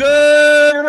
Good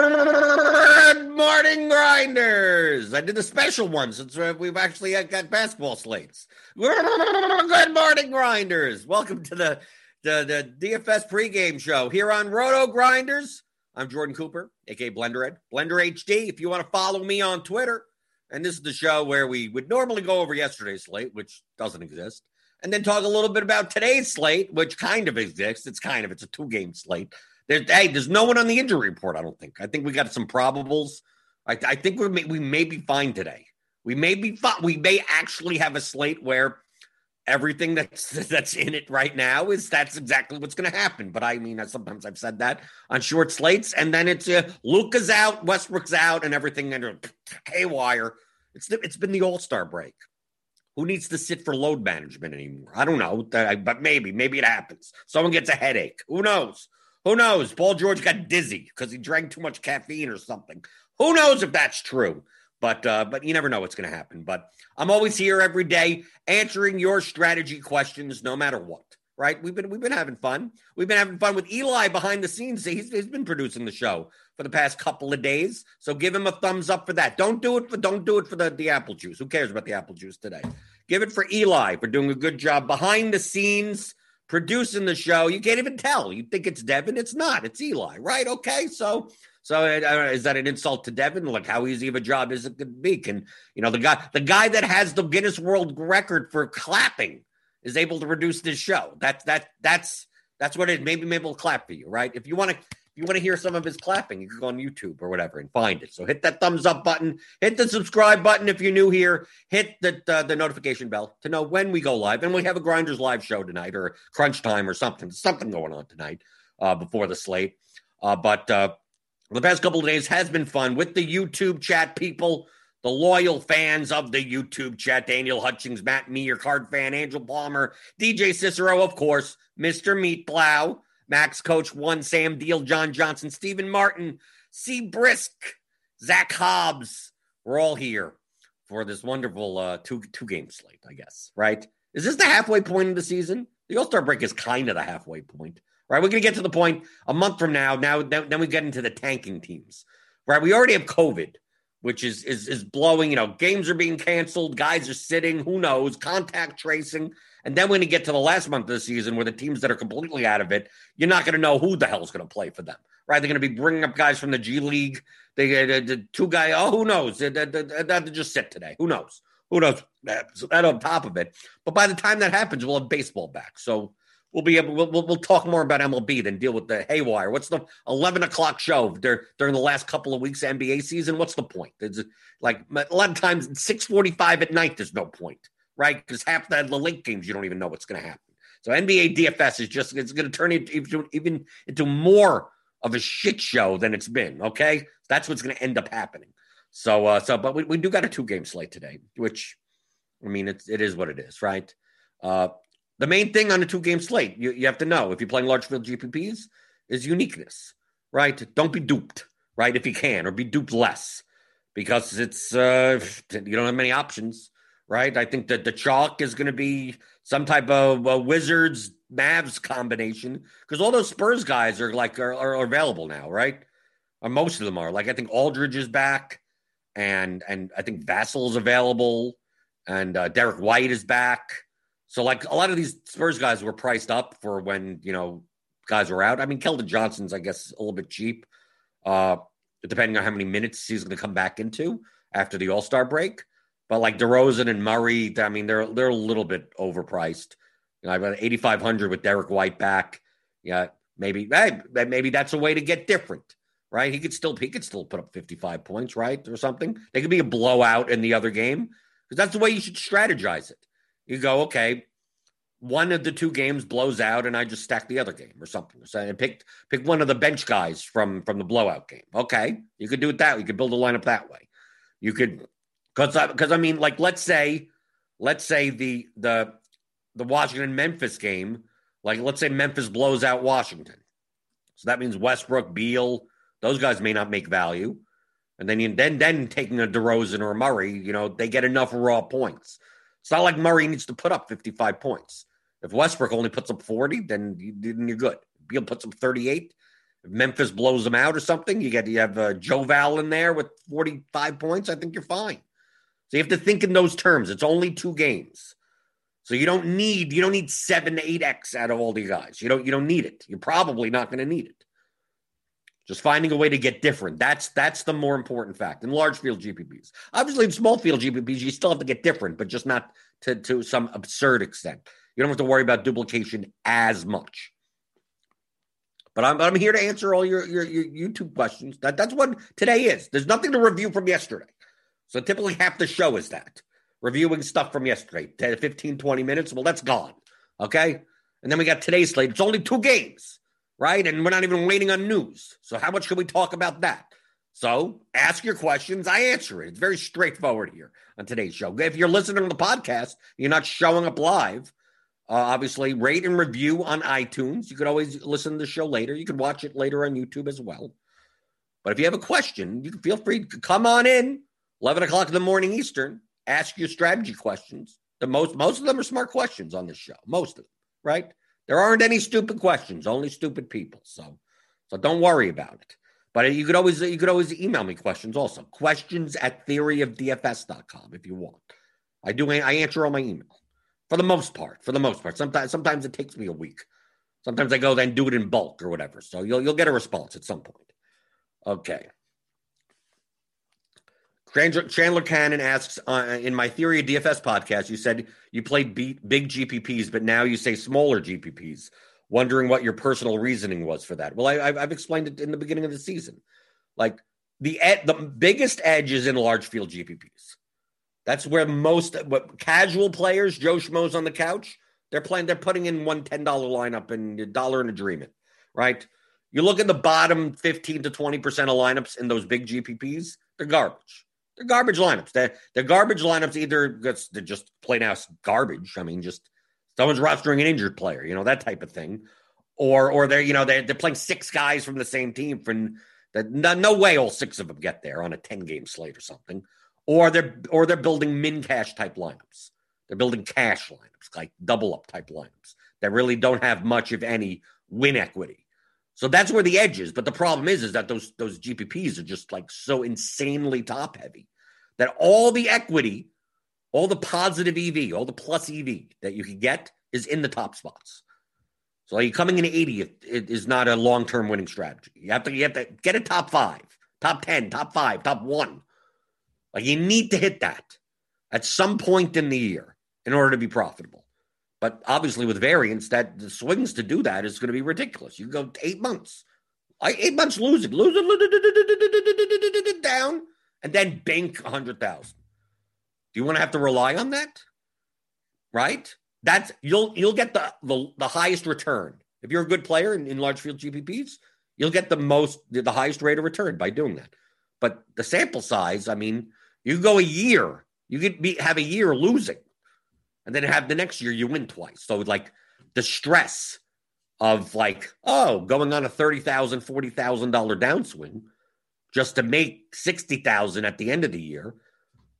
morning, grinders. I did the special one since we've actually got basketball slates. Good morning, grinders. Welcome to the, the, the DFS pregame show here on RotoGrinders. I'm Jordan Cooper, aka Blenderhead, Blender HD. If you want to follow me on Twitter, and this is the show where we would normally go over yesterday's slate, which doesn't exist, and then talk a little bit about today's slate, which kind of exists. It's kind of it's a two game slate. There's, hey, there's no one on the injury report. I don't think. I think we got some probables. I, I think we may, we may be fine today. We may be fine. We may actually have a slate where everything that's that's in it right now is that's exactly what's going to happen. But I mean, sometimes I've said that on short slates, and then it's uh, Luka's out, Westbrook's out, and everything under haywire. It's the, it's been the All Star break. Who needs to sit for load management anymore? I don't know, but maybe maybe it happens. Someone gets a headache. Who knows? Who knows? Paul George got dizzy because he drank too much caffeine or something. Who knows if that's true? But uh, but you never know what's going to happen. But I'm always here every day answering your strategy questions, no matter what. Right? We've been we've been having fun. We've been having fun with Eli behind the scenes. He's, he's been producing the show for the past couple of days. So give him a thumbs up for that. Don't do it for don't do it for the, the apple juice. Who cares about the apple juice today? Give it for Eli for doing a good job behind the scenes producing the show. You can't even tell. You think it's Devin. It's not. It's Eli, right? Okay. So, so uh, is that an insult to Devin? Like, how easy of a job is it to be? Can you know the guy, the guy that has the Guinness World Record for clapping, is able to produce this show? That's that that's that's what it. Maybe maybe we'll clap for you, right? If you want to you want to hear some of his clapping, you can go on YouTube or whatever and find it. So hit that thumbs up button, hit the subscribe button if you're new here, hit the uh, the notification bell to know when we go live. And we have a Grinders live show tonight or crunch time or something, something going on tonight uh, before the slate. Uh, but uh, the past couple of days has been fun with the YouTube chat people, the loyal fans of the YouTube chat, Daniel Hutchings, Matt Me, your card fan, Angel Palmer, DJ Cicero, of course, Mr. Meat Plow. Max Coach One, Sam Deal, John Johnson, Stephen Martin, C. Brisk, Zach Hobbs. We're all here for this wonderful uh, two two game slate, I guess. Right? Is this the halfway point of the season? The All Star break is kind of the halfway point, right? We're gonna get to the point a month from now. Now, then we get into the tanking teams, right? We already have COVID, which is is is blowing. You know, games are being canceled, guys are sitting. Who knows? Contact tracing. And then when you get to the last month of the season where the teams that are completely out of it, you're not going to know who the hell's going to play for them, right? They're going to be bringing up guys from the G League. They, uh, the, the two guy, oh, who knows? They, just sit today. Who knows? Who knows? So that on top of it. But by the time that happens, we'll have baseball back. So we'll be able, we'll, we'll, talk more about MLB than deal with the haywire. What's the 11 o'clock show during, the last couple of weeks NBA season? What's the point? It's like a lot of times 645 at night, there's no point right? Because half the, the link games, you don't even know what's going to happen. So NBA DFS is just it's going to turn into even into more of a shit show than it's been. Okay, that's what's going to end up happening. So, uh, so, but we, we do got a two game slate today, which I mean, it's it is what it is, right? Uh, the main thing on a two game slate, you, you have to know if you're playing large field GPPs, is uniqueness, right? Don't be duped, right? If you can, or be duped less, because it's uh, you don't have many options right? I think that the chalk is going to be some type of uh, Wizards Mavs combination because all those Spurs guys are like are, are available now, right? Or most of them are. Like I think Aldridge is back, and and I think Vassell's available, and uh, Derrick White is back. So like a lot of these Spurs guys were priced up for when you know guys were out. I mean, Keldon Johnson's I guess a little bit cheap, uh, depending on how many minutes he's going to come back into after the All Star break. But like DeRozan and Murray, I mean, they're they're a little bit overpriced. You know, I've got 8,500 with Derrick White back. Yeah, maybe hey, maybe that's a way to get different, right? He could still he could still put up 55 points, right, or something. They could be a blowout in the other game because that's the way you should strategize it. You go, okay, one of the two games blows out, and I just stack the other game or something. So I pick pick one of the bench guys from from the blowout game. Okay, you could do it that. way. You could build a lineup that way. You could because because I, I mean, like let's say let's say the the the Washington Memphis game, like let's say Memphis blows out Washington, so that means Westbrook, Beal, those guys may not make value, and then then then taking a DeRozan or a Murray, you know, they get enough raw points. It's not like Murray needs to put up fifty five points. If Westbrook only puts up forty, then, you, then you're good. Beal puts up thirty eight. If Memphis blows them out or something, you get you have uh, Joe Val in there with 45 points. I think you're fine. So you have to think in those terms. It's only two games. So you don't need you don't need seven to eight X out of all the guys. You don't you don't need it. You're probably not going to need it. Just finding a way to get different. That's that's the more important fact. In large field GPPs, obviously in small field GPPs, you still have to get different, but just not to to some absurd extent. You don't have to worry about duplication as much. But I'm I'm here to answer all your your, your YouTube questions. That that's what today is. There's nothing to review from yesterday. So typically half the show is that reviewing stuff from yesterday, 10, 15, 20 minutes. Well, that's gone. Okay. And then we got today's slate. It's only two games, right? And we're not even waiting on news. So how much can we talk about that? So ask your questions. I answer it. It's very straightforward here on today's show. If you're listening to the podcast, you're not showing up live. Uh, obviously, rate and review on iTunes. You could always listen to the show later. You could watch it later on YouTube as well. But if you have a question, you can feel free to come on in. 11 o'clock in the morning Eastern ask your strategy questions. The most most of them are smart questions on this show. Most of them, right? There aren't any stupid questions, only stupid people. So so don't worry about it. But you could always you could always email me questions also. Questions at theoryofdfs.com if you want. I do I answer all my email. For the most part. For the most part. Sometimes sometimes it takes me a week. Sometimes I go then do it in bulk or whatever. So you'll you'll get a response at some point. Okay. Chandler Cannon asks, uh, in my Theory of DFS podcast, you said you played big GPPs, but now you say smaller GPPs. Wondering what your personal reasoning was for that. Well, I, have explained it in the beginning of the season. Like the ed, the biggest edge is in large field GPPs. That's where most what casual players, Joe Schmoes on the couch, they're playing. They're putting in one ten dollar lineup and a dollar and a dream it, right? You look at the bottom fifteen to twenty percent of lineups in those big GPPs, they're garbage. They're garbage lineups. They're, they're garbage lineups either they're just plain ass garbage. I mean, just someone's rostering an injured player, you know, that type of thing. Or or they're, you know, they're, they're playing six guys from the same team from that no, no way all six of them get there on a 10 game slate or something. Or they're or they're building min cash type lineups. They're building cash lineups, like double up type lineups that really don't have much, if any, win equity. So that's where the edge is. But the problem is, is that those those GPPs are just like so insanely top heavy that all the equity, all the positive EV, all the plus EV that you can get is in the top spots. So you coming in 80th it is not a long term winning strategy. You have to you have to get a top five, top 10, top five, top one. Like you need to hit that at some point in the year in order to be profitable. But obviously, with variance, that the swings to do that is going to be ridiculous. You go eight months, eight months losing, losing down, and then bank a hundred thousand. Do you want to have to rely on that? Right? That's you'll you'll get the the, the highest return if you're a good player in, in large field GPPs. You'll get the most the highest rate of return by doing that. But the sample size, I mean, you go a year, you could be have a year losing and then have the next year you win twice. So like the stress of like, oh, going on a $30,000, $40,000 downswing just to make 60,000 at the end of the year.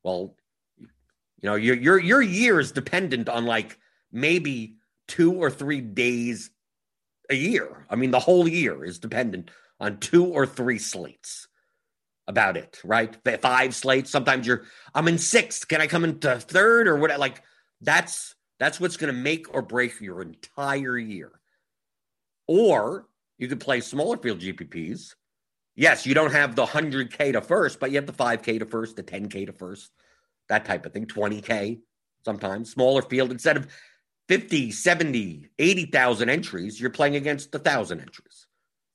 Well, you know, your your your year is dependent on like maybe two or three days a year. I mean, the whole year is dependent on two or three slates about it, right? Five slates. Sometimes you're, I'm in sixth. Can I come into third or what? Like, that's that's what's going to make or break your entire year. Or you could play smaller field GPPs. Yes, you don't have the 100K to first, but you have the 5K to first, the 10K to first, that type of thing, 20K sometimes, smaller field. Instead of 50, 70, 80,000 entries, you're playing against 1,000 entries,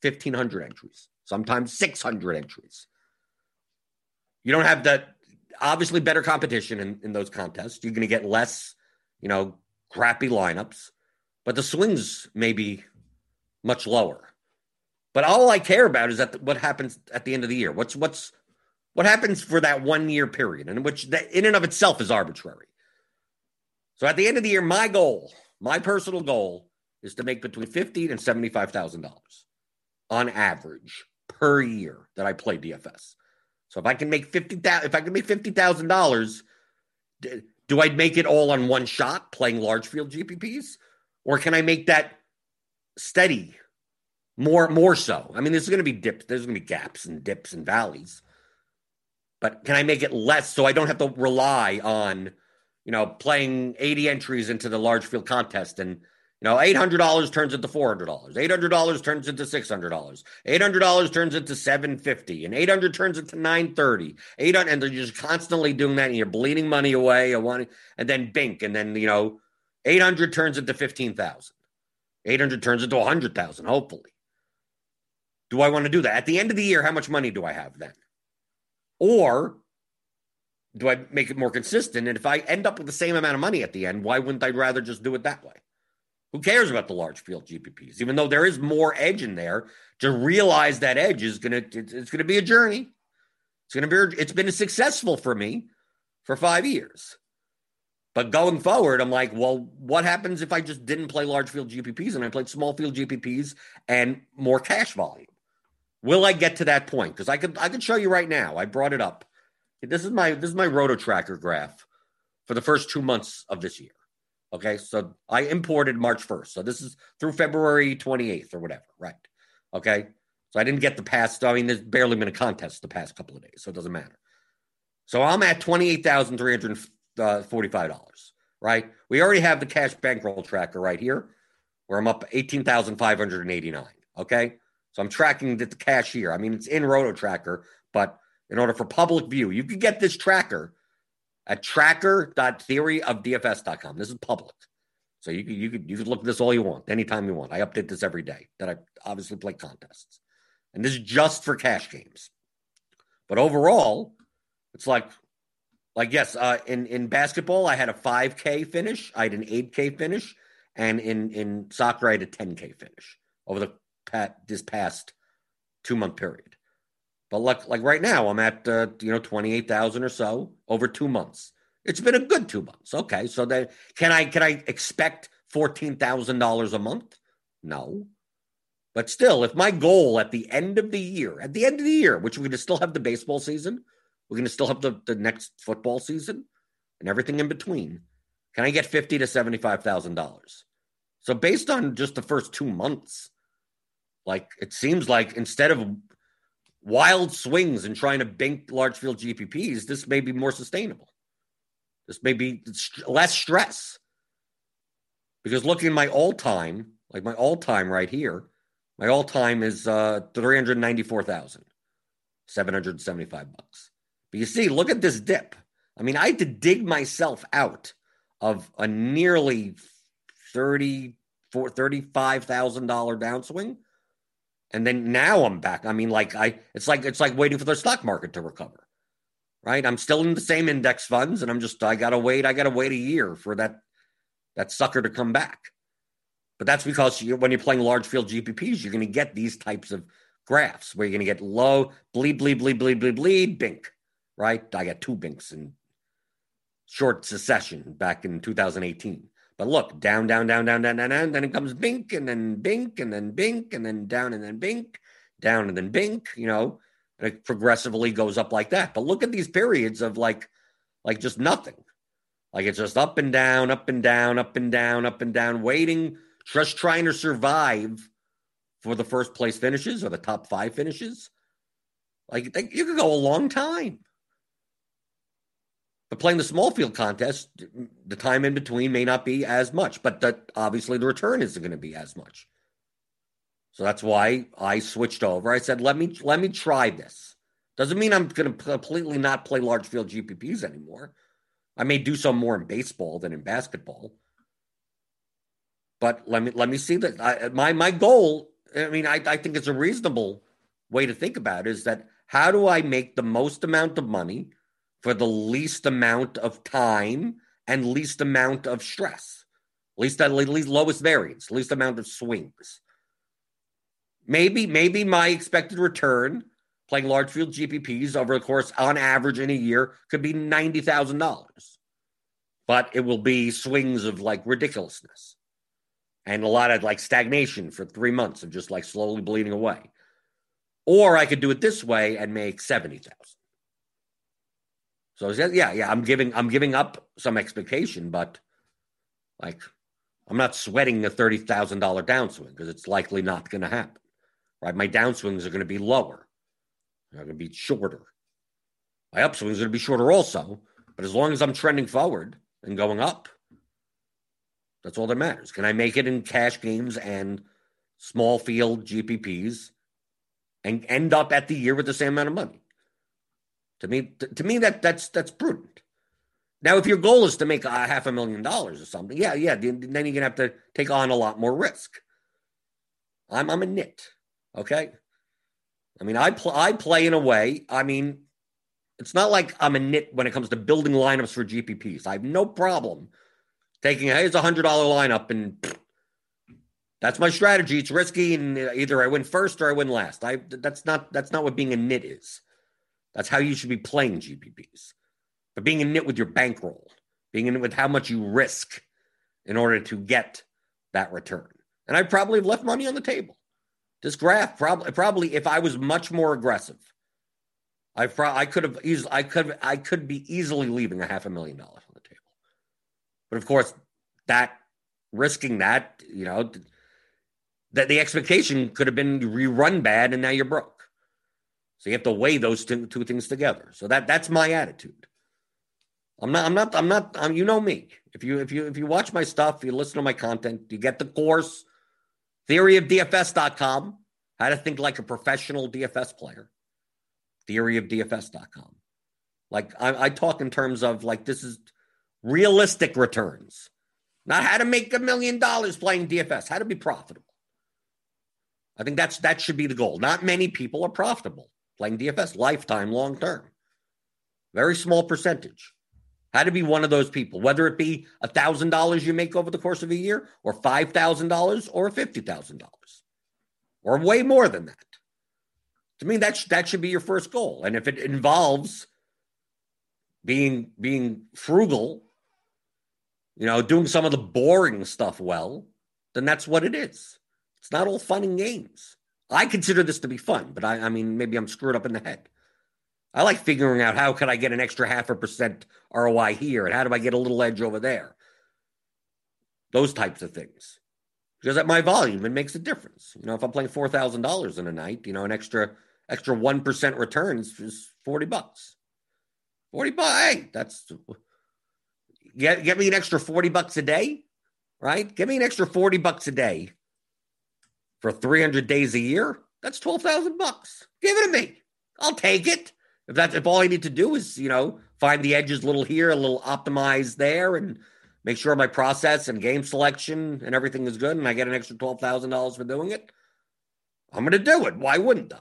1,500 entries, sometimes 600 entries. You don't have that, obviously, better competition in, in those contests. You're going to get less you know, crappy lineups, but the swings may be much lower. But all I care about is that what happens at the end of the year. What's what's what happens for that one year period, and which that in and of itself is arbitrary. So at the end of the year, my goal, my personal goal, is to make between fifty and seventy five thousand dollars on average per year that I play DFS. So if I can make fifty if I can make fifty thousand dollars do I make it all on one shot playing large field GPPs? Or can I make that steady More more so. I mean, there's going to be dips. There's going to be gaps and dips and valleys. But can I make it less so I don't have to rely on, you know, playing 80 entries into the large field contest and you know, eight hundred dollars turns into four hundred dollars. Eight hundred dollars turns into six hundred dollars. Eight hundred dollars turns into seven fifty, and eight hundred turns into nine thirty. Eight hundred, and they're just constantly doing that, and you're bleeding money away. and then bink, and then you know, eight hundred turns into fifteen thousand. Eight hundred turns into a hundred thousand. Hopefully, do I want to do that at the end of the year? How much money do I have then? Or do I make it more consistent? And if I end up with the same amount of money at the end, why wouldn't I rather just do it that way? Who cares about the large field GPPs? Even though there is more edge in there, to realize that edge is gonna it's gonna be a journey. It's gonna be it's been successful for me for five years. But going forward, I'm like, well, what happens if I just didn't play large field GPPs and I played small field GPPs and more cash volume? Will I get to that point? Because I could I could show you right now. I brought it up. This is my this is my roto tracker graph for the first two months of this year. Okay, so I imported March 1st. So this is through February 28th or whatever, right? Okay, so I didn't get the past. I mean, there's barely been a contest the past couple of days, so it doesn't matter. So I'm at $28,345, right? We already have the cash bankroll tracker right here, where I'm up 18,589. Okay, so I'm tracking the cash here. I mean, it's in Roto Tracker, but in order for public view, you can get this tracker at tracker.theoryofdfs.com. This is public. So you can you could you could look at this all you want, anytime you want. I update this every day that I obviously play contests. And this is just for cash games. But overall, it's like like yes, uh, in in basketball I had a 5k finish, I had an 8k finish, and in in soccer I had a 10k finish over the pat this past 2 month period. But like like right now, I'm at uh, you know twenty eight thousand or so over two months. It's been a good two months. Okay, so then can I can I expect fourteen thousand dollars a month? No, but still, if my goal at the end of the year, at the end of the year, which we're going to still have the baseball season, we're going to still have the, the next football season, and everything in between, can I get fifty to seventy five thousand dollars? So based on just the first two months, like it seems like instead of wild swings and trying to bank large field GPPs, this may be more sustainable. This may be less stress. Because looking at my all time, like my all time right here, my all time is uh, 394,775 bucks. But you see, look at this dip. I mean, I had to dig myself out of a nearly 30 $35,000 downswing and then now I'm back. I mean, like I, it's like it's like waiting for the stock market to recover, right? I'm still in the same index funds, and I'm just I gotta wait. I gotta wait a year for that that sucker to come back. But that's because you, when you're playing large field GPPs, you're going to get these types of graphs where you're going to get low bleed, bleed, bleed, bleed, bleed, bleed, bink, right? I got two binks in short succession back in 2018. But look, down, down, down, down, down, down, down. Then it comes bink and then bink and then bink and then down and then bink, down and then bink, you know, and it progressively goes up like that. But look at these periods of like, like just nothing. Like it's just up and down, up and down, up and down, up and down, waiting, just trying to survive for the first place finishes or the top five finishes. Like you could go a long time. But playing the small field contest, the time in between may not be as much, but that obviously the return isn't going to be as much. So that's why I switched over. I said, let me let me try this. Doesn't mean I'm going to completely not play large field GPPs anymore. I may do so more in baseball than in basketball. But let me let me see that. My my goal. I mean, I, I think it's a reasonable way to think about it, is that how do I make the most amount of money for the least amount of time and least amount of stress, least at least lowest variance, least amount of swings. Maybe, maybe my expected return playing large field GPPs over the course on average in a year could be ninety thousand dollars, but it will be swings of like ridiculousness and a lot of like stagnation for three months of just like slowly bleeding away. Or I could do it this way and make seventy thousand. So yeah, yeah, I'm giving I'm giving up some expectation, but like I'm not sweating a thirty thousand dollar downswing because it's likely not going to happen. right? My downswings are going to be lower. They're going to be shorter. My upswings are going to be shorter also. But as long as I'm trending forward and going up, that's all that matters. Can I make it in cash games and small field GPPs and end up at the year with the same amount of money? To me, to, to me, that that's that's prudent. Now, if your goal is to make a half a million dollars or something, yeah, yeah, then, you're gonna have to take on a lot more risk. I'm I'm a nit, okay. I mean, I pl- I play in a way. I mean, it's not like I'm a nit when it comes to building lineups for GPPs. I have no problem taking hey, it's a hundred dollar lineup and that's my strategy. It's risky, and either I win first or I win last. I that's not that's not what being a nit is. That's how you should be playing GPPs. But being a nit with your bankroll, being a nit with how much you risk in order to get that return. And I probably have left money on the table. This graph probably probably if I was much more aggressive, I pro- I could have easily I could I could be easily leaving a half a million dollars on the table. But of course, that risking that, you know, that the expectation could have been rerun bad and now you're broke. So you have to weigh those two, two things together. So that that's my attitude. I'm not. I'm not. I'm not. I'm, you know me. If you if you if you watch my stuff, you listen to my content, you get the course, theoryofdfs.com, how to think like a professional DFS player. Theoryofdfs.com. Like I, I talk in terms of like this is realistic returns, not how to make a million dollars playing DFS. How to be profitable. I think that's that should be the goal. Not many people are profitable playing DFS lifetime, long term. Very small percentage. How to be one of those people, whether it be a thousand dollars you make over the course of a year, or five thousand dollars, or fifty thousand dollars, or way more than that. To me, that sh- that should be your first goal. And if it involves being being frugal, you know, doing some of the boring stuff well, then that's what it is. It's not all fun and games. I consider this to be fun, but I, I mean, maybe I'm screwed up in the head. I like figuring out how could I get an extra half a percent ROI here, and how do I get a little edge over there. Those types of things, because at my volume, it makes a difference. You know, if I'm playing four thousand dollars in a night, you know, an extra extra one percent returns is forty bucks. Forty bucks, hey, that's get get me an extra forty bucks a day, right? Give me an extra forty bucks a day for 300 days a year, that's 12,000 bucks. Give it to me. I'll take it. If that's if all I need to do is, you know, find the edges a little here, a little optimize there and make sure my process and game selection and everything is good and I get an extra $12,000 for doing it, I'm going to do it. Why wouldn't I?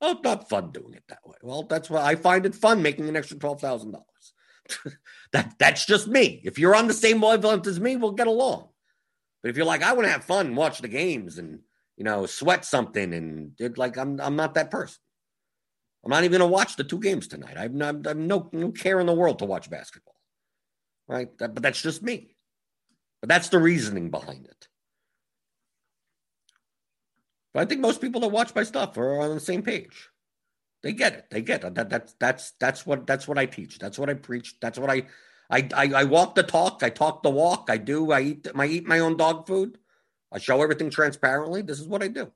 Oh, it's not fun doing it that way. Well, that's why I find it fun making an extra $12,000. that that's just me. If you're on the same wavelength as me, we'll get along. But if you're like, I want to have fun watch the games and you know, sweat something and it, like I'm I'm not that person. I'm not even to watch the two games tonight. I've, I've, I've no, no care in the world to watch basketball, right? That, but that's just me. But that's the reasoning behind it. But I think most people that watch my stuff are on the same page. They get it. They get it. That, that's that's that's what that's what I teach. That's what I preach. That's what I I I, I walk the talk. I talk the walk. I do. I eat. I eat my own dog food. I show everything transparently. This is what I do.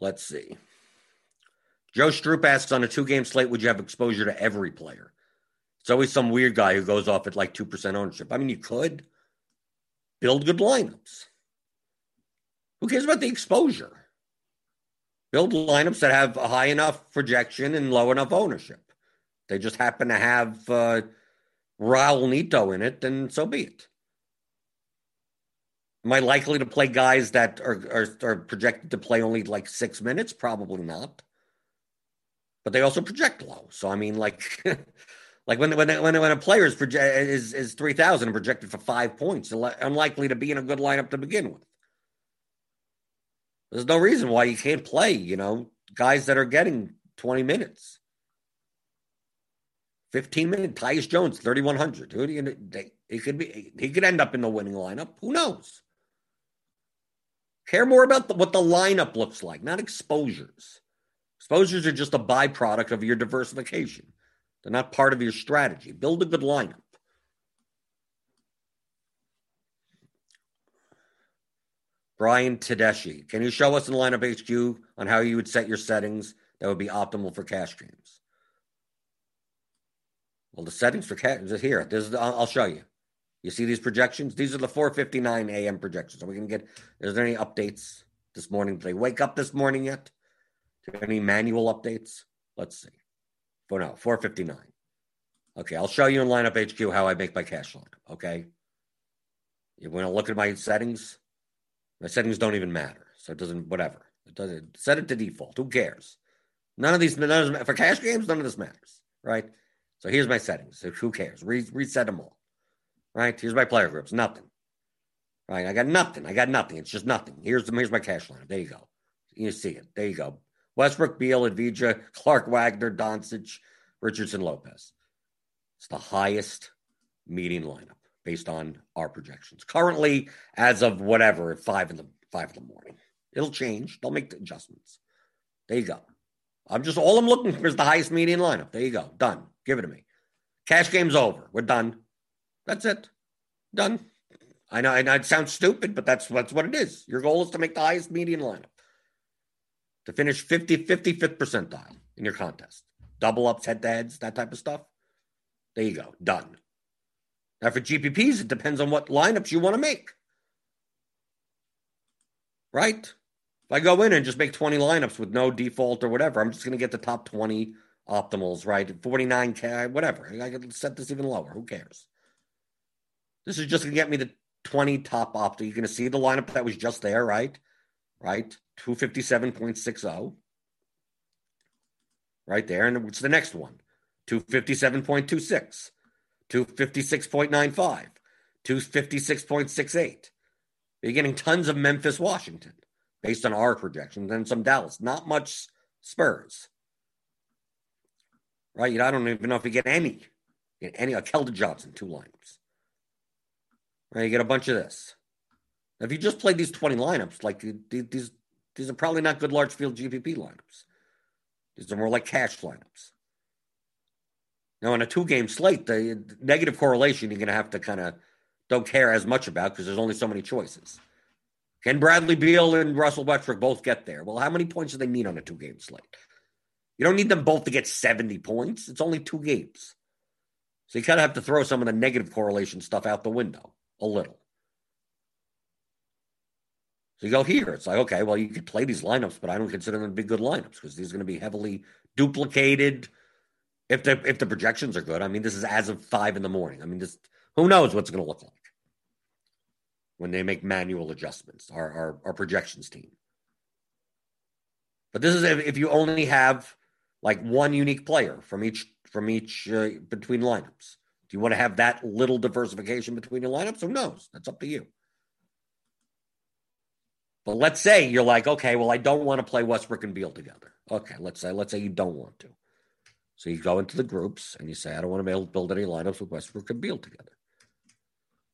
Let's see. Joe Stroop asks on a two game slate, would you have exposure to every player? It's always some weird guy who goes off at like 2% ownership. I mean, you could build good lineups. Who cares about the exposure? Build lineups that have a high enough projection and low enough ownership. They just happen to have uh, Raul Neto in it, then so be it. Am I likely to play guys that are, are, are projected to play only like six minutes? Probably not. But they also project low. So I mean, like, like when when when when a player is project, is is three thousand and projected for five points, unlikely to be in a good lineup to begin with. There's no reason why you can't play. You know, guys that are getting twenty minutes. 15 minutes. Tyus Jones, 3,100. Who do you, he could be, he could end up in the winning lineup. Who knows? Care more about the, what the lineup looks like, not exposures. Exposures are just a byproduct of your diversification. They're not part of your strategy. Build a good lineup. Brian Tedeschi, can you show us in lineup HQ on how you would set your settings that would be optimal for cash games? Well, the settings for cash is here. This is, I'll show you. You see these projections? These are the 4:59 a.m. projections. Are we gonna get? Is there any updates this morning? Did they wake up this morning yet? Any manual updates? Let's see. For no, 4:59. Okay, I'll show you in lineup HQ how I make my cash line. Okay. You want to look at my settings? My settings don't even matter, so it doesn't. Whatever. It doesn't set it to default. Who cares? None of these. None of for cash games, none of this matters, right? So here's my settings. So who cares? Re- reset them all. Right? Here's my player groups. Nothing. Right? I got nothing. I got nothing. It's just nothing. Here's the here's my cash line. There you go. You see it. There you go. Westbrook, Beal, Avdija, Clark, Wagner, Doncic, Richardson, Lopez. It's the highest median lineup based on our projections. Currently, as of whatever, five in the five in the morning. It'll change. They'll make the adjustments. There you go. I'm just all I'm looking for is the highest median lineup. There you go. Done. Give it to me. Cash game's over. We're done. That's it. Done. I know, and it sounds stupid, but that's that's what it is. Your goal is to make the highest median lineup. To finish 50, 55th percentile in your contest. Double ups, head to heads, that type of stuff. There you go. Done. Now, for GPPs, it depends on what lineups you want to make. Right? If I go in and just make 20 lineups with no default or whatever, I'm just going to get the top 20 optimals, right? 49K, whatever. I can set this even lower. Who cares? This is just going to get me the 20 top opt. You're going to see the lineup that was just there, right? Right? 257.60. Right there. And what's the next one? 257.26. 256.95, 256.68. You're getting tons of Memphis, Washington, based on our projections, and some Dallas. Not much Spurs. Right? You know, I don't even know if you get any. Get any a Keldon Johnson, two lineups. Right? You get a bunch of this. Now, if you just play these 20 lineups, like these these are probably not good large field GPP lineups. These are more like cash lineups. Now, on a two game slate, the negative correlation you're going to have to kind of don't care as much about because there's only so many choices. Can Bradley Beal and Russell Westbrook both get there? Well, how many points do they need on a two game slate? You don't need them both to get 70 points. It's only two games. So you kind of have to throw some of the negative correlation stuff out the window a little. So you go here. It's like, okay, well, you could play these lineups, but I don't consider them to be good lineups because these are going to be heavily duplicated if the if the projections are good. I mean, this is as of five in the morning. I mean, this who knows what's going to look like when they make manual adjustments. Our our, our projections team. But this is if, if you only have like one unique player from each from each uh, between lineups. Do you want to have that little diversification between your lineups? Who knows? That's up to you. But let's say you're like, okay, well, I don't want to play Westbrook and Beal together. Okay, let's say let's say you don't want to. So you go into the groups and you say, I don't want to build any lineups with Westbrook and Beal together.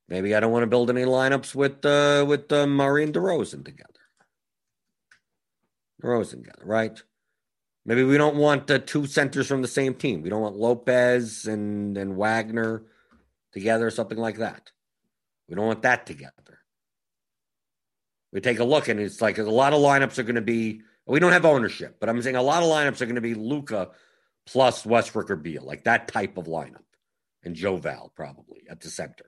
Maybe I don't want to build any lineups with uh, with uh, Murray and DeRozan together. DeRozan together, right? Maybe we don't want uh, two centers from the same team. We don't want Lopez and, and Wagner together or something like that. We don't want that together. We take a look and it's like a lot of lineups are going to be, we don't have ownership, but I'm saying a lot of lineups are going to be Luka plus Westbrook or Beal, like that type of lineup, and Joe Val probably at the center.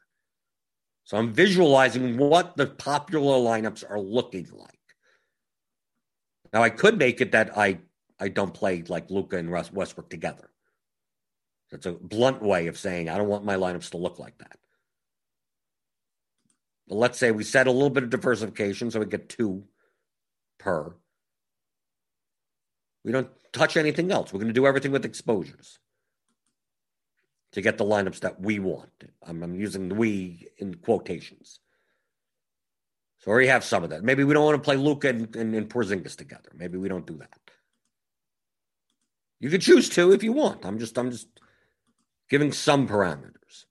So I'm visualizing what the popular lineups are looking like. Now I could make it that I I don't play like Luka and Russ Westbrook together. That's a blunt way of saying I don't want my lineups to look like that. But let's say we set a little bit of diversification so we get two per. We don't touch anything else. We're going to do everything with exposures to get the lineups that we want. I'm, I'm using the we in quotations. So we already have some of that. Maybe we don't want to play Luka and, and, and Porzingis together. Maybe we don't do that. You could choose to if you want. I'm just I'm just giving some parameters.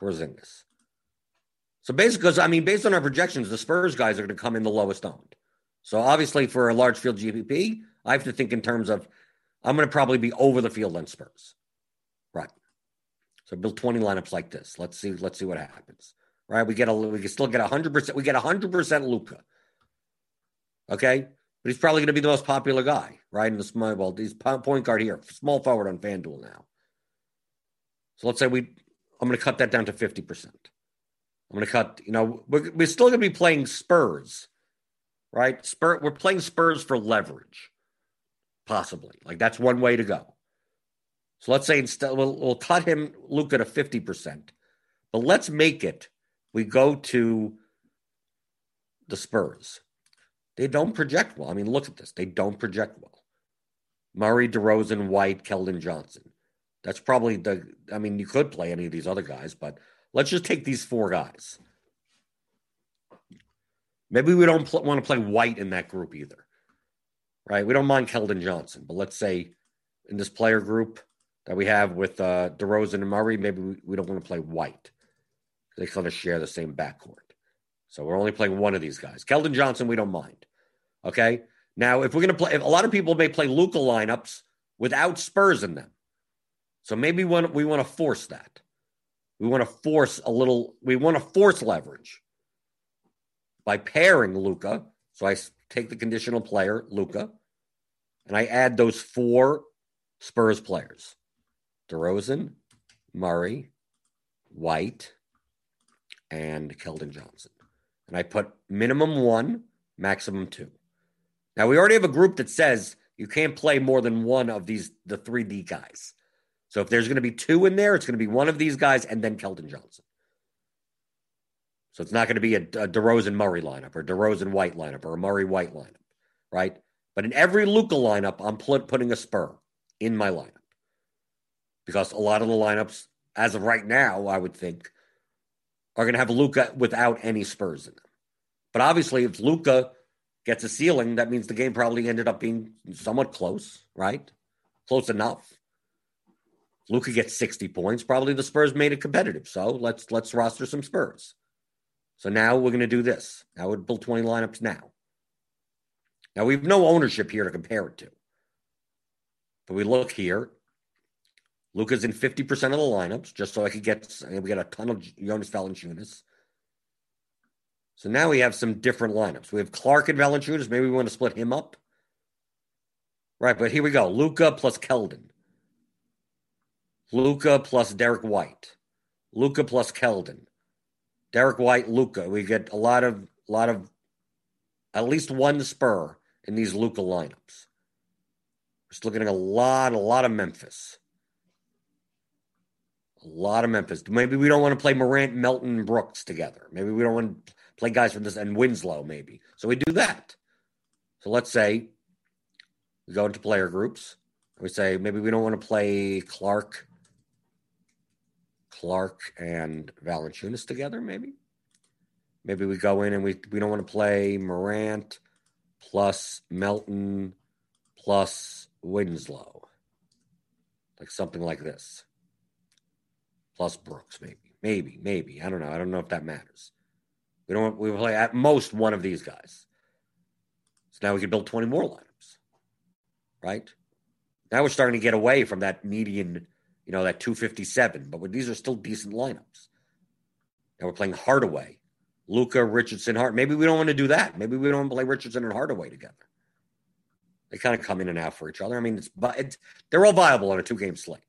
Porzingis. So basically, I mean, based on our projections, the Spurs guys are going to come in the lowest owned. So obviously, for a large field GPP, I have to think in terms of I'm going to probably be over the field on Spurs. Right. So build 20 lineups like this. Let's see. Let's see what happens. Right. We get a we can still get 100. percent We get 100 percent Luka. Okay. But he's probably going to be the most popular guy, right? In the small, well, he's point guard here, small forward on FanDuel now. So let's say we, I'm going to cut that down to 50%. I'm going to cut, you know, we're, we're still going to be playing Spurs, right? Spur, we're playing Spurs for leverage, possibly. Like that's one way to go. So let's say instead we'll, we'll cut him, Luka, to 50%. But let's make it we go to the Spurs. They don't project well. I mean, look at this. They don't project well. Murray, DeRozan, White, Keldon Johnson. That's probably the. I mean, you could play any of these other guys, but let's just take these four guys. Maybe we don't pl- want to play White in that group either, right? We don't mind Keldon Johnson, but let's say in this player group that we have with uh, DeRozan and Murray, maybe we, we don't want to play White. They kind of share the same backcourt. So we're only playing one of these guys. Keldon Johnson, we don't mind. Okay. Now, if we're going to play, a lot of people may play Luka lineups without Spurs in them. So maybe we want, we want to force that. We want to force a little, we want to force leverage by pairing Luka. So I take the conditional player, Luka, and I add those four Spurs players DeRozan, Murray, White, and Keldon Johnson. And I put minimum one, maximum two. Now we already have a group that says you can't play more than one of these the 3D guys. So if there's going to be two in there, it's going to be one of these guys and then Keldon Johnson. So it's not going to be a, a DeRozan Murray lineup or DeRozan White lineup or a Murray White lineup, right? But in every Luka lineup, I'm putting a spur in my lineup because a lot of the lineups, as of right now, I would think, are going to have Luka without any Spurs in them. But obviously, if Luka gets a ceiling, that means the game probably ended up being somewhat close, right? Close enough. Luka gets 60 points, probably the Spurs made it competitive. So let's let's roster some Spurs. So now we're going to do this. Now we'll build 20 lineups now. Now we have no ownership here to compare it to. But we look here Luka's in 50% of the lineups, just so I could get we get a ton of Jonas Valanciunas. So now we have some different lineups. We have Clark and Valanciunas. Maybe we want to split him up. Right, but here we go. Luka plus Keldon. Luka plus Derrick White. Luka plus Keldon. Derrick White, Luka. We get a lot of a lot of at least one spur in these Luka lineups. We're still getting a lot, a lot of Memphis. A lot of Memphis. Maybe we don't want to play Morant, Melton, Brooks together. Maybe we don't want to play guys from this and Winslow, maybe. So we do that. So let's say we go into player groups. We say maybe we don't want to play Clark, Clark and Valanciunas together, maybe. Maybe we go in and we we don't want to play Morant plus Melton plus Winslow. Like something like this plus Brooks, maybe, maybe, maybe. I don't know. I don't know if that matters. We don't. We play at most one of these guys. So now we can build twenty more lineups, right? Now we're starting to get away from that median, you know, that two fifty seven. But these are still decent lineups. Now we're playing Hardaway, Luka, Richardson, Hart. Maybe we don't want to do that. Maybe we don't want to play Richardson and Hardaway together. They kind of come in and out for each other. I mean, it's, it's they're all viable on a two game slate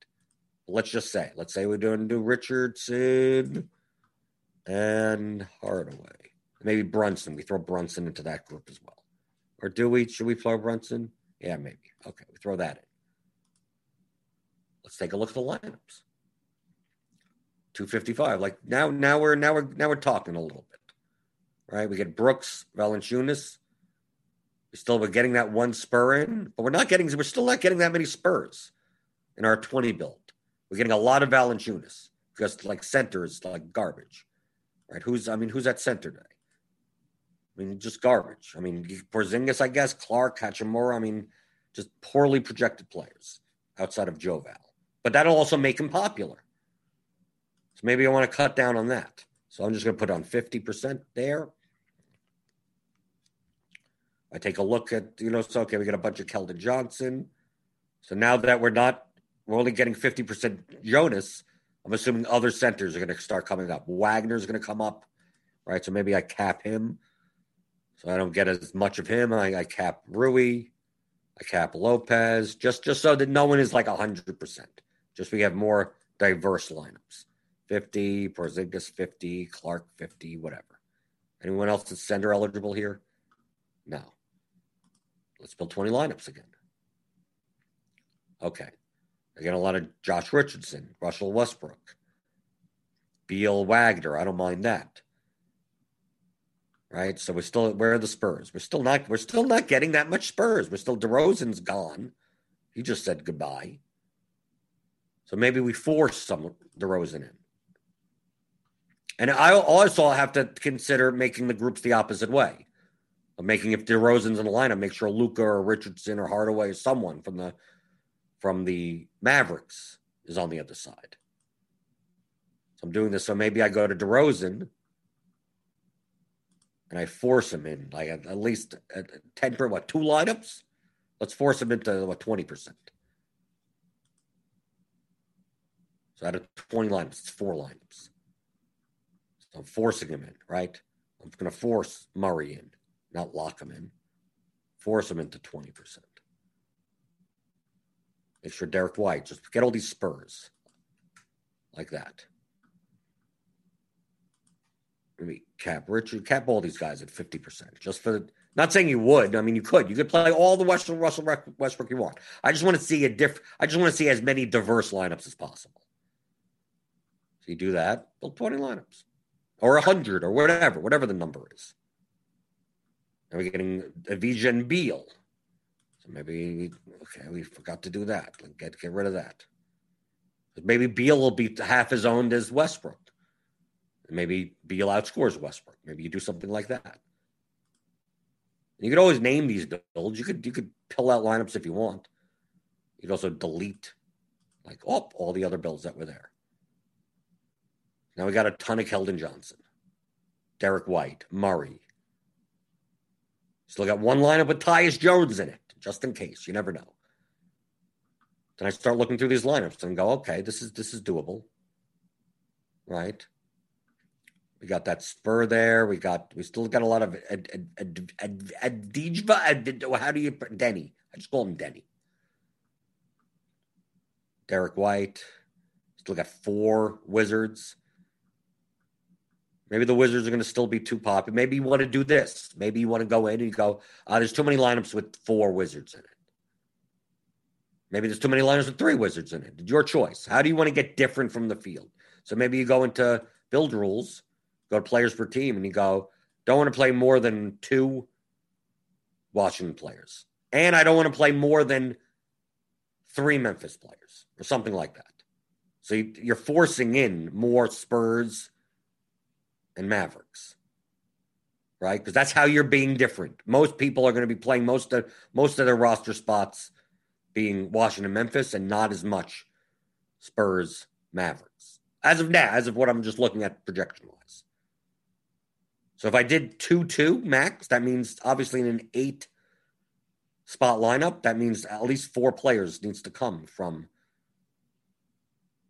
let's just say, let's say we're doing do Richardson and Hardaway. Maybe Brunson. We throw Brunson into that group as well. Or do we? Should we throw Brunson? Yeah, maybe. Okay, we throw that in. Let's take a look at the lineups. 255. Like now, now we're now we're now we're talking a little bit. Right? We get Brooks, Valanciunas. We still we're getting that one spur in, but we're not getting we're still not getting that many spurs in our 20 build. We're getting a lot of Valanciunas because like center is like garbage, right? Who's I mean, who's at center today? I mean, just garbage. I mean, Porzingis, I guess, Clark, Hachimura. I mean, just poorly projected players outside of Joe Val. But that'll also make him popular. So maybe I want to cut down on that. So I'm just going to put on 50% there. I take a look at, you know, so okay, we got a bunch of Keldon Johnson. So now that we're not we're only getting 50% Jonas. I'm assuming other centers are going to start coming up. Wagner's going to come up, right? So maybe I cap him. So I don't get as much of him. I, I cap Rui, I cap Lopez, just just so that no one is like hundred percent. Just we have more diverse lineups. 50, Porzingis 50, Clark 50, whatever. Anyone else that's center eligible here? No. Let's build 20 lineups again. Okay. Again, a lot of Josh Richardson, Russell Westbrook, Beal Wagner. I don't mind that. Right. So we're still where are the Spurs? We're still not we're still not getting that much Spurs. We're still DeRozan's gone. He just said goodbye. So maybe we force some DeRozan in. And I also have to consider making the groups the opposite way. Of making if DeRozan's in the lineup, make sure Luka or Richardson or Hardaway or someone from the from the Mavericks is on the other side. So I'm doing this. So maybe I go to DeRozan and I force him in like at, least at 10 per what two lineups? Let's force him into what 20%. So out of 20 lineups, it's four lineups. So I'm forcing him in, right? I'm going to force Murray in, not lock him in. Force him into 20%. Make sure Derrick White, just get all these spurs like that. Maybe cap Richard, cap all these guys at 50%. Just for the, not saying you would. I mean, you could. You could play all the Western Russell Westbrook you want. I just want to see a diff. I just want to see as many diverse lineups as possible. So you do that, build 20 lineups or 100 or whatever, whatever the number is. Are we're getting Avdija and Beal. Maybe, okay, we forgot to do that. Get, get rid of that. Maybe Beal will be half as owned as Westbrook. maybe Beal outscores Westbrook. Maybe you do something like that. And you could always name these builds. You could you could pill out lineups if you want. You could also delete like oh, all the other builds that were there. Now we got a ton of Keldon Johnson, Derrick White, Murray. Still got one lineup with Tyus Jones in it, just in case. You never know. Then I start looking through these lineups and go, okay, this is this is doable. Right? We got that spur there. We got we still got a lot of. How do you Deni? I just call him Deni. Derrick White. Still got four Wizards. Maybe the Wizards are going to still be too popular. Maybe you want to do this. Maybe you want to go in and you go, uh, there's too many lineups with four Wizards in it. Maybe there's too many lineups with three Wizards in it. Your choice. How do you want to get different from the field? So maybe you go into build rules, go to players per team, and you go, don't want to play more than two Washington players. And I don't want to play more than three Memphis players or something like that. So you're forcing in more Spurs and Mavericks, right? Because that's how you're being different. Most people are going to be playing most of most of their roster spots being Washington, Memphis, and not as much Spurs, Mavericks. As of now, as of what I'm just looking at projection wise. So if I did 2 2 max, that means obviously in an eight spot lineup, that means at least four players needs to come from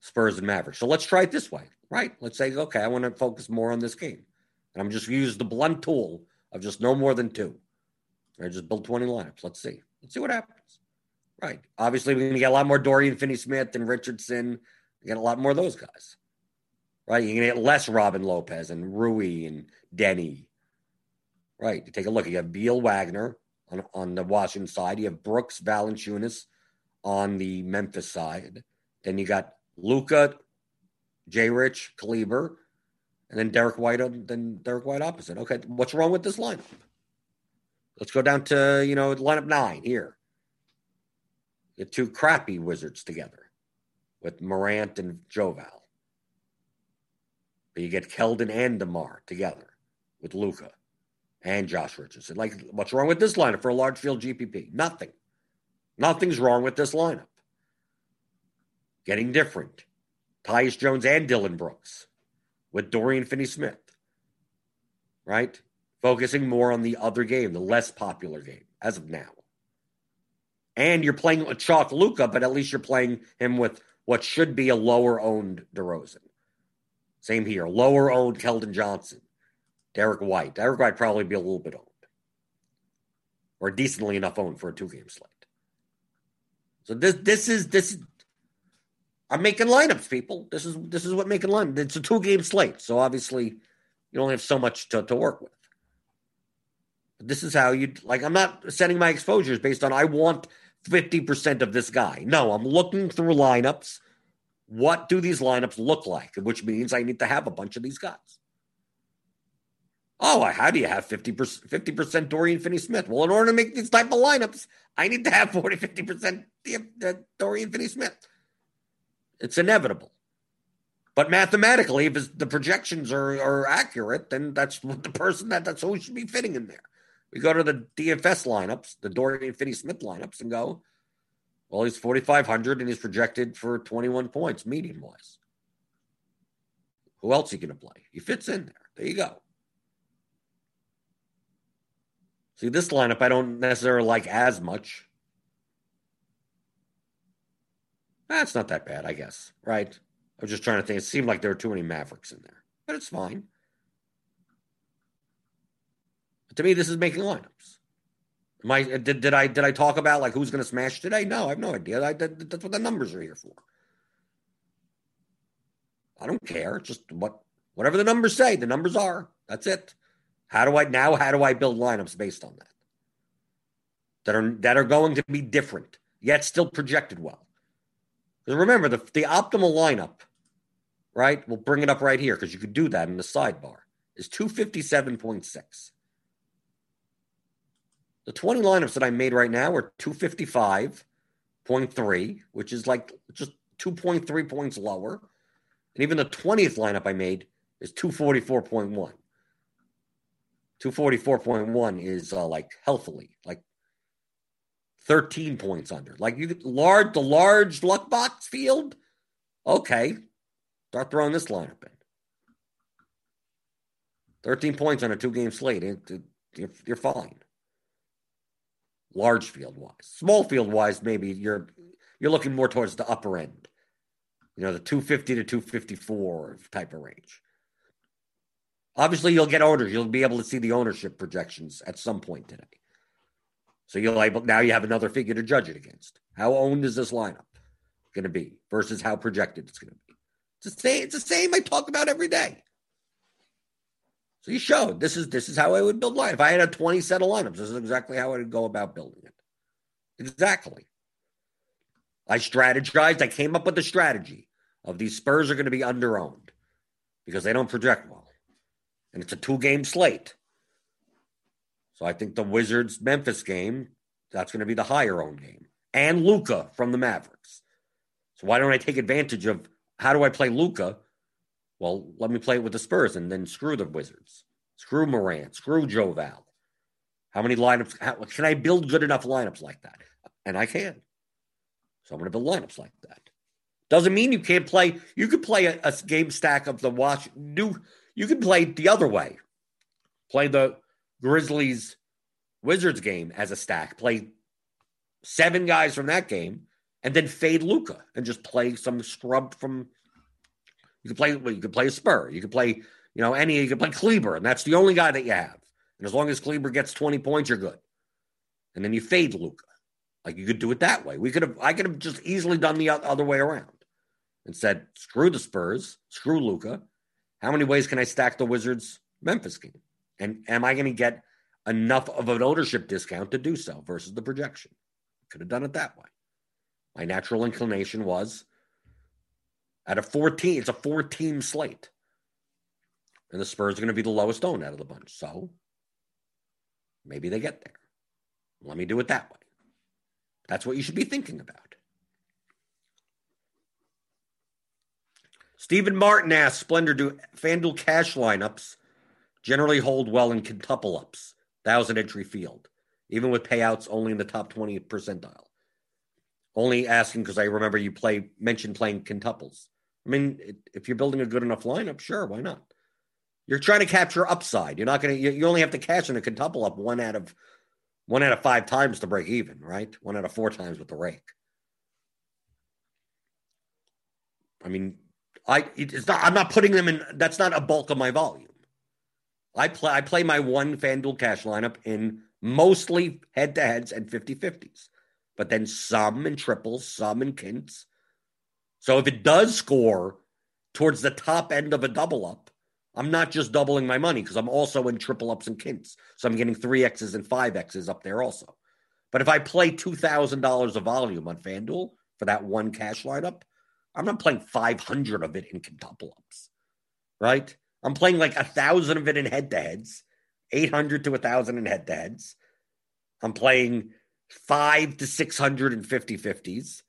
Spurs and Mavericks. So let's try it this way right? Let's say, okay, I want to focus more on this game. And I'm just use the blunt tool of just no more than two. I just build 20 lineups. Let's see. Let's see what happens. Right. Obviously, we're going to get a lot more Dorian Finney Smith and Richardson. You get a lot more of those guys. Right. You're going to get less Robin Lopez and Rui and Deni. Right. You take a look. You have Beal Wagner on, on the Washington side. You have Brooks Valanciunas on the Memphis side. Then you got Luka Jay Rich, Kleber, and then Derrick White, then Derrick White opposite. Okay, what's wrong with this lineup? Let's go down to you know lineup nine here. The two crappy Wizards together with Morant and Joval. But you get Keldon and DeMar together with Luka and Josh Richardson. Like, what's wrong with this lineup for a large field GPP? Nothing. Nothing's wrong with this lineup. Getting different. Tyus Jones and Dillon Brooks with Dorian Finney Smith, right? Focusing more on the other game, the less popular game as of now. And you're playing a chalk Luka, but at least you're playing him with what should be a lower owned DeRozan. Same here. Lower owned Keldon Johnson. Derrick White. Derrick White probably be a little bit owned. or decently enough owned for a two game slate. So this this is this I'm making lineups, people. This is this is what making lineups. It's a two game slate, so obviously you only have so much to, to work with. But this is how you like. I'm not setting my exposures based on I want 50% of this guy. No, I'm looking through lineups. What do these lineups look like? Which means I need to have a bunch of these guys. Oh, how do you have 50%, 50% Dorian Finney Smith? Well, in order to make these type of lineups, I need to have 40, 50% Dorian Finney Smith. It's inevitable. But mathematically, if the projections are, are accurate, then that's what the person that that's who should be fitting in there. We go to the DFS lineups, the Dorian Finney Smith lineups, and go, well, he's 4,500 and he's projected for 21 points, median wise. Who else you going to play? He fits in there. There you go. See, this lineup I don't necessarily like as much. That's not that bad, I guess, right? I was just trying to think. It seemed like there were too many Mavericks in there, but it's fine. To me, this is making lineups. Am I, did, did I did I talk about like who's going to smash today? No, I have no idea. I, that, that's what the numbers are here for. I don't care. Just what whatever the numbers say, the numbers are. That's it. How do I now? How do I build lineups based on that? That are that are going to be different, yet still projected well. Because remember, the the optimal lineup, right? We'll bring it up right here because you could do that in the sidebar. Is two fifty seven point six. The 20 lineups that I made right now are 255.3, which is like just 2.3 points lower. And even the 20th lineup I made is 244.1. 244.1 is uh, like healthily, like 13 points under. Like you large the large luck box field. Okay. Start throwing this lineup in. 13 points on a two game slate. You're, you're fine large field wise. Small field wise, maybe you're you're looking more towards the upper end. You know, the 250 to 254 type of range. Obviously, you'll get orders. You'll be able to see the ownership projections at some point today. So you'll able now you have another figure to judge it against. How owned is this lineup going to be versus how projected it's going to be? It's the same. It's the same I talk about every day. So you showed this is this is how I would build line. If I had a 20 set of lineups, this is exactly how I would go about building it. Exactly. I strategized. I came up with the strategy of these Spurs are going to be underowned because they don't project well. And it's a two game slate. So I think the Wizards Memphis game, that's going to be the higher owned game. And Luka from the Mavericks. So why don't I take advantage of how do I play Luka? well, let me play it with the Spurs and then screw the Wizards. Screw Morant. Screw Joe Val. How many lineups? How, can I build good enough lineups like that? And I can. So I'm going to build lineups like that. Doesn't mean you can't play. You could play a, a game stack of the watch. Do you can play the other way? Play the Grizzlies Wizards game as a stack. Play seven guys from that game, and then fade Luka and just play some scrub from you could play. You could play a Spur. You could play. You know, any. You could play Kleber, and that's the only guy that you have. And as long as Kleber gets twenty points, you're good. And then you fade Luka. Like you could do it that way. We could have. I could have just easily done the other way around and said, "Screw the Spurs. Screw Luka. How many ways can I stack the Wizards Memphis game? And am I going to get enough of an ownership discount to do so versus the projection? Could have done it that way. My natural inclination was at a 14, it's a four team slate. And the Spurs are going to be the lowest owned out of the bunch. So maybe they get there. Let me do it that way. That's what you should be thinking about. Stephen Martin asks Blender, do FanDuel cash lineups generally hold well in quintuple ups, thousand entry field, even with payouts only in the top 20 percentile? Only asking because I remember you play mentioned playing quintuples. I mean, if you're building a good enough lineup, sure, why not? You're trying to capture upside. You're not going to. You only have to cash in a quintuple up one out of one out of five times to break even, right? One out of four times with the rake. I mean, I it's not. I'm not putting them in. That's not a bulk of my volume. I play. I play my one FanDuel cash lineup in mostly head to heads and 50 50s, but then some in triples, some in quints. So if it does score towards the top end of a double up, I'm not just doubling my money because I'm also in triple ups and quints. So I'm getting three X's and five X's up there also. But if I play $2,000 of volume on FanDuel for that one cash lineup, I'm not playing 500 of it in double ups, right? I'm playing like a thousand of it in head to heads, 800 to a thousand in head to heads. I'm playing five to 600 and 50 50s,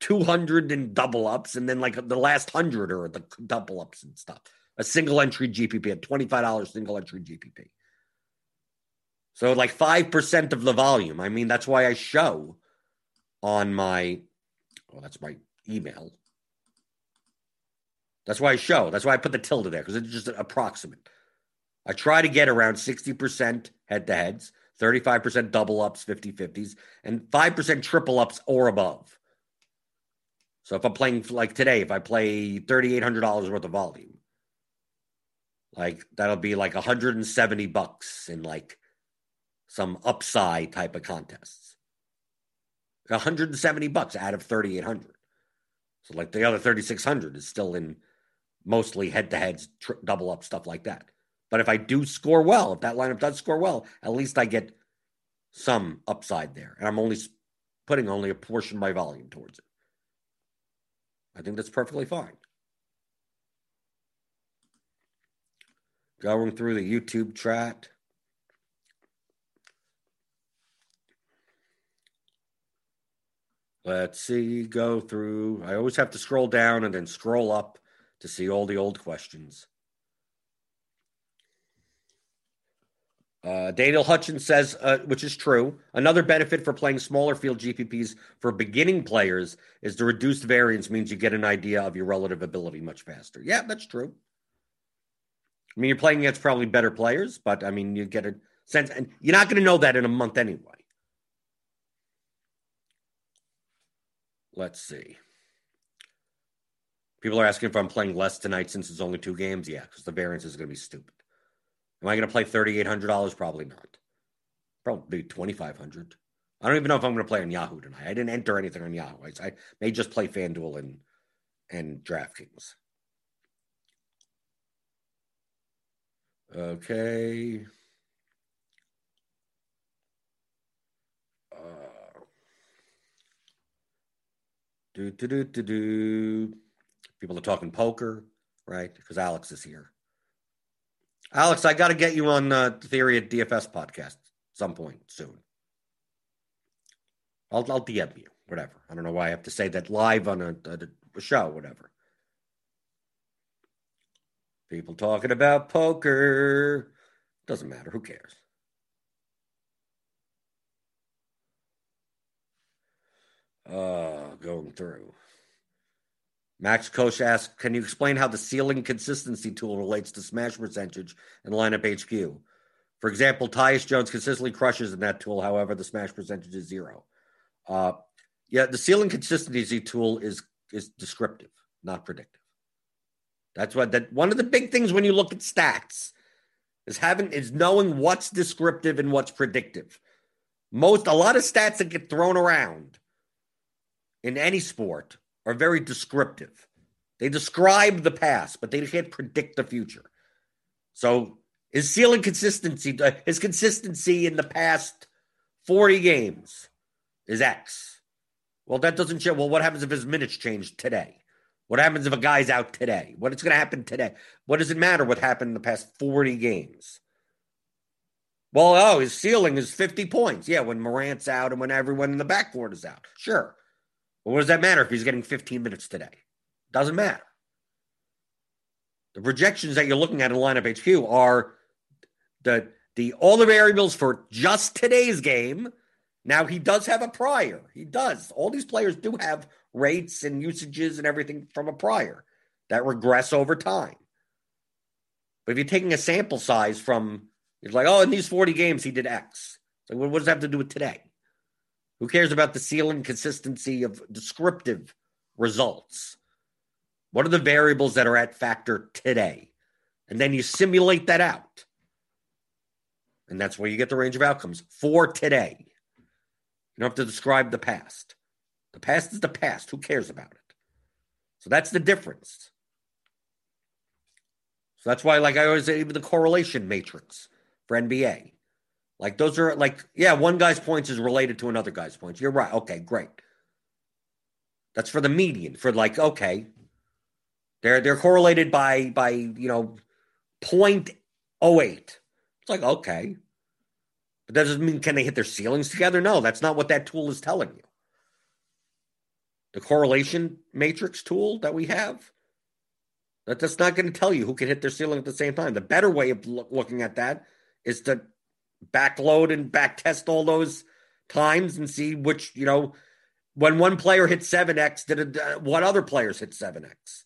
200 in double ups, and then like the last hundred are the double ups and stuff. A single entry GPP at $25 single entry GPP. So like 5% of the volume. I mean, that's why I show on my, well, that's my email. That's why I show. That's why I put the tilde there because it's just approximate. I try to get around 60% head to heads, 35% double ups, 50 50s, and 5% triple ups or above. So if I'm playing like today, if I play $3,800 worth of volume, like that'll be like 170 bucks in like some upside type of contests. 170 bucks out of 3,800. So like the other 3,600 is still in mostly head to heads, tr- double up stuff like that. But if I do score well, if that lineup does score well, at least I get some upside there. And I'm only putting only a portion of my volume towards it. I think that's perfectly fine. Going through the YouTube chat. Let's see, go through. I always have to scroll down and then scroll up to see all the old questions. Uh, Daniel Hutchins says, uh, which is true, another benefit for playing smaller field GPPs for beginning players is the reduced variance means you get an idea of your relative ability much faster. Yeah, that's true. I mean, you're playing against probably better players, but I mean, you get a sense, and you're not going to know that in a month anyway. Let's see. People are asking if I'm playing less tonight since it's only two games. Yeah, because the variance is going to be stupid. Am I going to play thirty eight hundred dollars? Probably not. Probably twenty five hundred. I don't even know if I'm going to play on Yahoo tonight. I didn't enter anything on Yahoo. I, I may just play FanDuel and and DraftKings. Okay. Uh, do do do do do. People are talking poker, right? Because Alex is here. Alex, I got to get you on uh, Theory of DFS podcast some point soon. I'll, I'll DM you, whatever. I don't know why I have to say that live on a, a show, whatever. People talking about poker. Doesn't matter. Who cares? Uh, going through. Max Koch asks, can you explain how the ceiling consistency tool relates to smash percentage and lineup HQ? For example, Tyus Jones consistently crushes in that tool. However, the smash percentage is zero. Uh, yeah, the ceiling consistency tool is is descriptive, not predictive. That's what that one of the big things when you look at stats is having is knowing what's descriptive and what's predictive. Most a lot of stats that get thrown around in any sport are very descriptive. They describe the past, but they can't predict the future. So his ceiling consistency, uh, his consistency in the past 40 games is X. Well, that doesn't show. Well, what happens if his minutes change today? What happens if a guy's out today? What is going to happen today? What does it matter what happened in the past 40 games? Well, oh, his ceiling is 50 points. Yeah, when Morant's out and when everyone in the backcourt is out. Sure. Well, what does that matter if he's getting 15 minutes today? Doesn't matter. The projections that you're looking at in lineup HQ are the the all the variables for just today's game. Now he does have a prior. He does. All these players do have rates and usages and everything from a prior that regress over time. But if you're taking a sample size from, it's like, oh, in these 40 games he did X. Like, what does that have to do with today? Who cares about the ceiling consistency of descriptive results? What are the variables that are at factor today? And then you simulate that out. And that's where you get the range of outcomes for today. You don't have to describe the past. The past is the past. Who cares about it? So that's the difference. So that's why, like I always say, even the correlation matrix for NBA. Like those are like, yeah, one guy's points is related to another guy's points. You're right. Okay, great. That's for the median. For like, okay, they're they're correlated by by you know 0.08. It's like okay, but that doesn't mean can they hit their ceilings together? No, that's not what that tool is telling you. The correlation matrix tool that we have, that, that's not going to tell you who can hit their ceiling at the same time. The better way of lo- looking at that is to backload and back test all those times and see which, you know, when one player hit 7x, did it, uh, what other players hit 7x?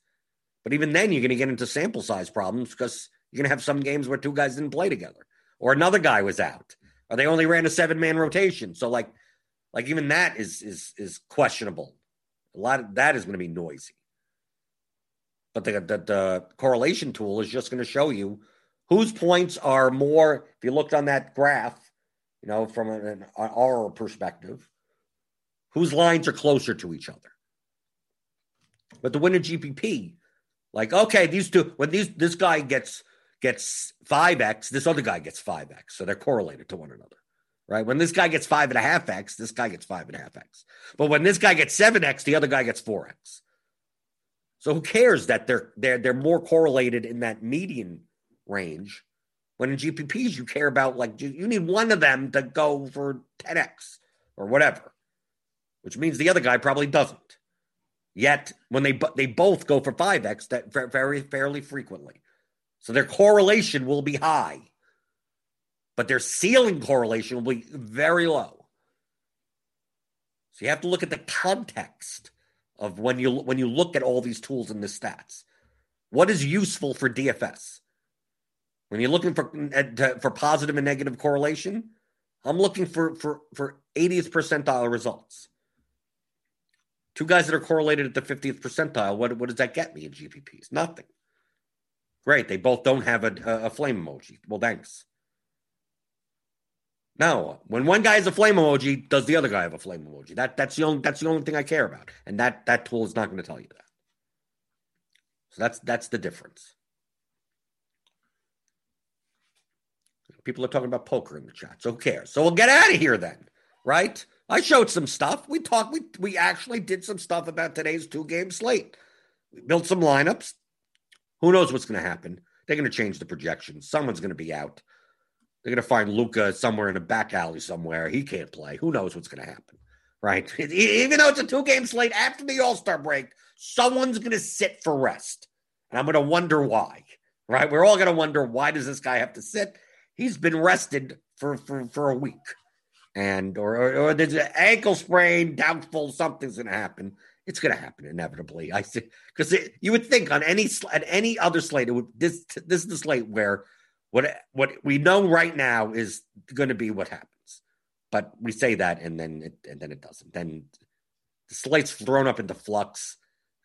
But even then, you're going to get into sample size problems because you're going to have some games where two guys didn't play together or another guy was out or they only ran a seven man rotation. So like, like even that is is is questionable. A lot of that is going to be noisy. But the, the, the correlation tool is just going to show you whose points are more. If you looked on that graph, you know, from an, an our perspective, whose lines are closer to each other. But the winner GPP, like okay, these two when these this guy gets gets five x, this other guy gets five x, so they're correlated to one another right? When this guy gets five and a half X, this guy gets five and a half X. But when this guy gets seven X, the other guy gets four X. So who cares that they're they're they're more correlated in that median range? When in GPPs you care about like you need one of them to go for 10x or whatever, which means the other guy probably doesn't. Yet when they they both go for 5x that very fairly frequently. So their correlation will be high but their ceiling correlation will be very low. So you have to look at the context of when you when you look at all these tools and the stats. What is useful for DFS? When you're looking for for positive and negative correlation, I'm looking for for for 80th percentile results. Two guys that are correlated at the 50th percentile, what, what does that get me in GPPs? Nothing. Great. They both don't have a, a flame emoji. Well, thanks. Now, when one guy has a flame emoji, does the other guy have a flame emoji? That that's the only that's the only thing I care about, and that that tool is not going to tell you that. So that's that's the difference. People are talking about poker in the chat, so who cares? So we'll get out of here then, right? I showed some stuff. We talked. We we actually did some stuff about today's two game slate. We built some lineups. Who knows what's going to happen? They're going to change the projections. Someone's going to be out. They're going to find Luka somewhere in a back alley somewhere. He can't play. Who knows what's going to happen? Right? Even though it's a two game slate after the All Star break, someone's going to sit for rest. And I'm going to wonder why. Right? We're all going to wonder why does this guy have to sit? He's been rested for, for, for a week. And or, or, there's an ankle sprain, doubtful, something's going to happen. It's going to happen inevitably. I see because you would think on any at any other slate, it would this this is the slate where what what we know right now is going to be what happens, but we say that and then it, and then it doesn't. Then the slate's thrown up into flux.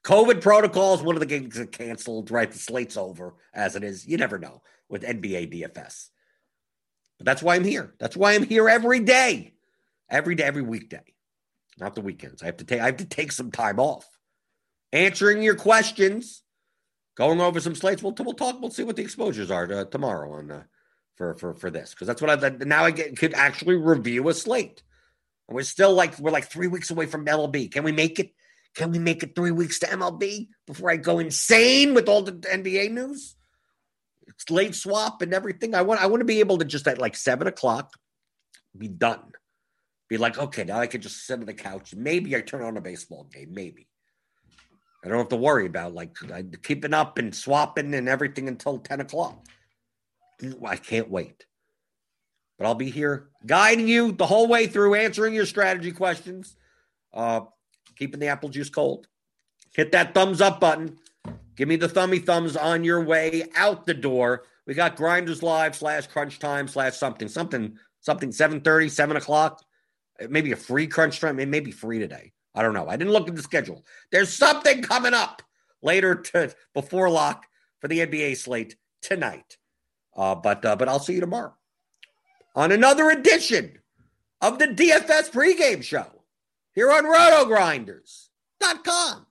COVID protocols, one of the games are canceled. Right, the slate's over as it is. You never know with NBA DFS. But that's why I'm here. That's why I'm here every day, every day, every weekday, not the weekends. I have to take I have to take some time off, answering your questions going over some slates. We'll we'll talk. We'll see what the exposures are to, tomorrow on uh, for for for this because that's what I now I get could actually review a slate. And we're still like we're like three weeks away from MLB. Can we make it? Can we make it three weeks to MLB before I go insane with all the NBA news? It's late swap and everything. I want I want to be able to just at like seven o'clock be done. Be like, okay, now I can just sit on the couch. Maybe I turn on a baseball game. Maybe. I don't have to worry about like keeping up and swapping and everything until 10 o'clock. I can't wait. But I'll be here guiding you the whole way through, answering your strategy questions, uh, keeping the apple juice cold. Hit that thumbs up button. Give me the thummy thumbs on your way out the door. We got Grinders Live slash crunch time slash something, something, something 7 7 o'clock. Maybe a free crunch time. It may be free today. I don't know. I didn't look at the schedule. There's something coming up later to before lock for the NBA slate tonight. Uh, but uh, but I'll see you tomorrow. on another edition of the DFS pregame show here on rotogrinders.com.